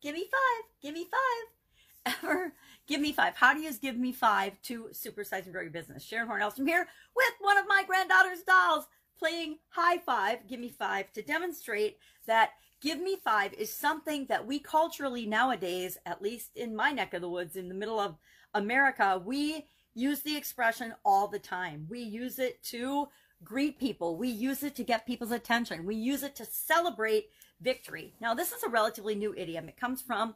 give me five, give me five. Ever give me five. How do you give me five to supersize and grow your business? Sharon Hornells here with one of my granddaughter's dolls playing high five, give me five to demonstrate that give me five is something that we culturally nowadays, at least in my neck of the woods in the middle of America, we use the expression all the time. We use it to greet people. We use it to get people's attention. We use it to celebrate victory. Now, this is a relatively new idiom. It comes from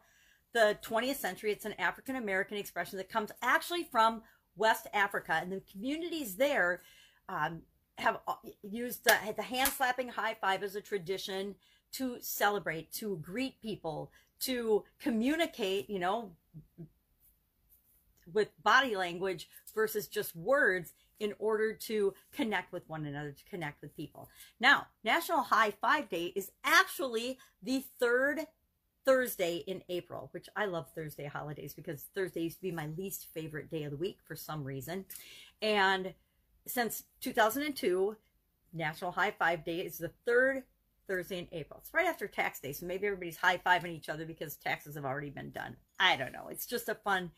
the 20th century. It's an African American expression that comes actually from West Africa. And the communities there um, have uh, used the, the hand slapping high five as a tradition to celebrate, to greet people, to communicate, you know, with body language versus just words in order to connect with one another, to connect with people. Now, National High Five Day is actually the third Thursday in April, which I love Thursday holidays because Thursday used to be my least favorite day of the week for some reason. And since 2002, National High Five Day is the third Thursday in April. It's right after tax day, so maybe everybody's high fiving each other because taxes have already been done. I don't know. It's just a fun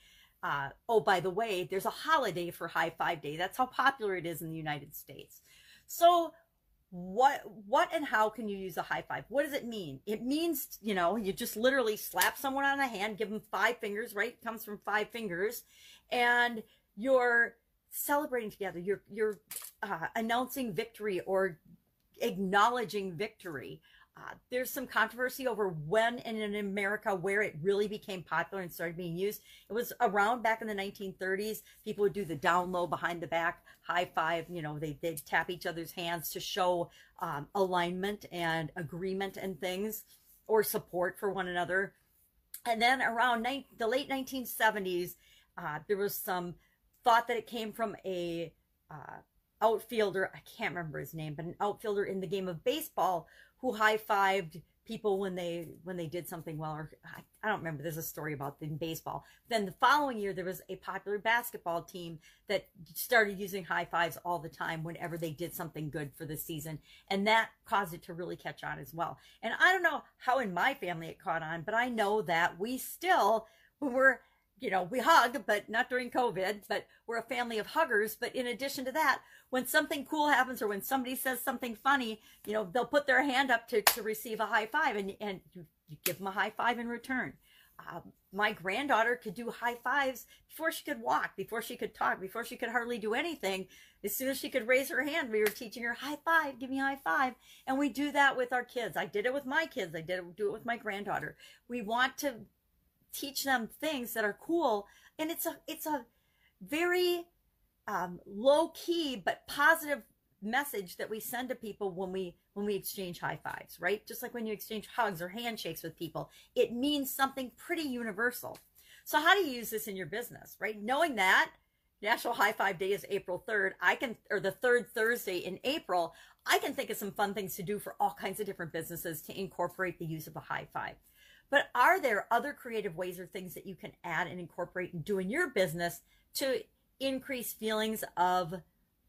uh, oh, by the way, there's a holiday for High Five Day. That's how popular it is in the United States. So, what what and how can you use a high five? What does it mean? It means, you know, you just literally slap someone on the hand, give them five fingers, right? It comes from five fingers, and you're celebrating together. You're you're uh, announcing victory or acknowledging victory. Uh, there's some controversy over when and in America where it really became popular and started being used. It was around back in the 1930s. People would do the down low behind the back high five. You know, they they'd tap each other's hands to show um, alignment and agreement and things, or support for one another. And then around ni- the late 1970s, uh, there was some thought that it came from a uh, outfielder. I can't remember his name, but an outfielder in the game of baseball who high fived people when they when they did something well or I, I, don't remember there's a story about in baseball then the following year there was a popular basketball team that started using high fives all the time whenever they did something good for the season and that caused it to really catch on as well and i don't know how in my family it caught on but i know that we still when we're you know, we hug, but not during COVID, but we're a family of huggers. But in addition to that, when something cool happens or when somebody says something funny, you know, they'll put their hand up to, to receive a high five and, and you, you give them a high five in return. Uh, my granddaughter could do high fives before she could walk, before she could talk, before she could hardly do anything. As soon as she could raise her hand, we were teaching her high five, give me high five. And we do that with our kids. I did it with my kids. I did it, do it with my granddaughter. We want to teach them things that are cool. And it's a it's a very um, low key but positive message that we send to people when we when we exchange high fives right? Just like when you exchange hugs or handshakes with people it means something pretty universal. So how do you use this in your business right? Knowing that national high five day is april 3rd i can or the third thursday in april i can think of some fun things to do for all kinds of different businesses to incorporate the use of a high five but are there other creative ways or things that you can add and incorporate and do in your business to increase feelings of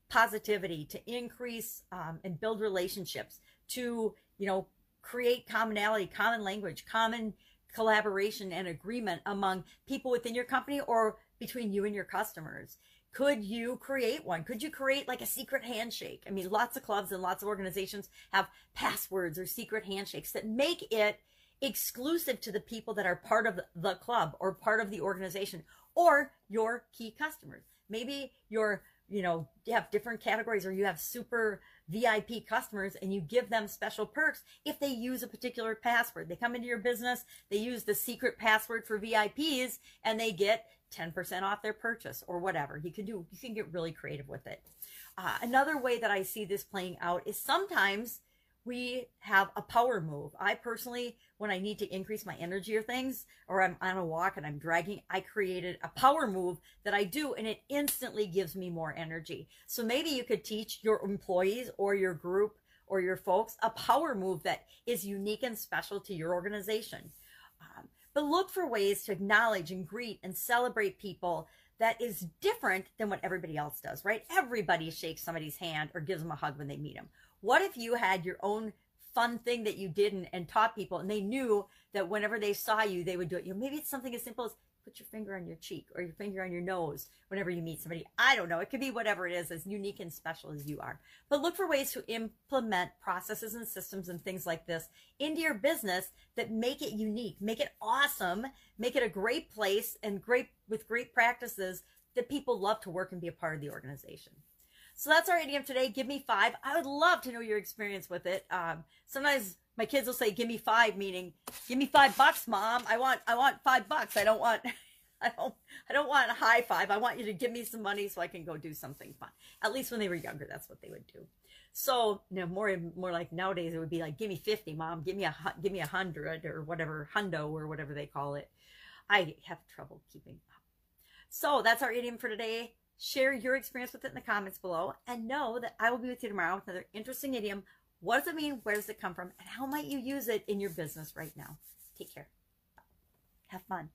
positivity, to increase um, and build relationships, to, you know, create commonality, common language, common collaboration and agreement among people within your company or between you and your customers? Could you create one? Could you create like a secret handshake? I mean, lots of clubs and lots of organizations have passwords or secret handshakes that make it exclusive to the people that are part of the club or part of the organization or your key customers. Maybe you're, you know, you have different categories or you have super VIP customers and you give them special perks if they use a particular password. They come into your business, they use the secret password for VIPs and they get 10% off their purchase or whatever. You can do, you can get really creative with it. Uh, another way that I see this playing out is sometimes we have a power move. I personally, when I need to increase my energy or things, or I'm on a walk and I'm dragging, I created a power move that I do and it instantly gives me more energy. So maybe you could teach your employees or your group or your folks a power move that is unique and special to your organization. Um, but look for ways to acknowledge and greet and celebrate people that is different than what everybody else does, right? Everybody shakes somebody's hand or gives them a hug when they meet them what if you had your own fun thing that you did and, and taught people, and they knew that whenever they saw you, they would do it. You know, maybe it's something as simple as put your finger on your cheek or your finger on your nose whenever you meet somebody. I don't know. It could be whatever it is, as unique and special as you are. But look for ways to implement processes and systems and things like this into your business that make it unique, make it awesome, make it a great place and great with great practices that people love to work and be a part of the organization. So that's our idiom today. Give me five. I would love to know your experience with it. Um, sometimes my kids will say, "Give me five," meaning, "Give me five bucks, mom. I want, I want five bucks. I don't want, I don't, I don't want a high five. I want you to give me some money so I can go do something fun." At least when they were younger, that's what they would do. So, you know, more, more like nowadays, it would be like, "Give me fifty, mom. Give me a, give me a hundred or whatever, hundo or whatever they call it." I have trouble keeping up. So that's our idiom for today. Share your experience with it in the comments below and know that I will be with you tomorrow with another interesting idiom what does it mean? Where does it come from? And how might you use it in your business right now? Take care. Have fun.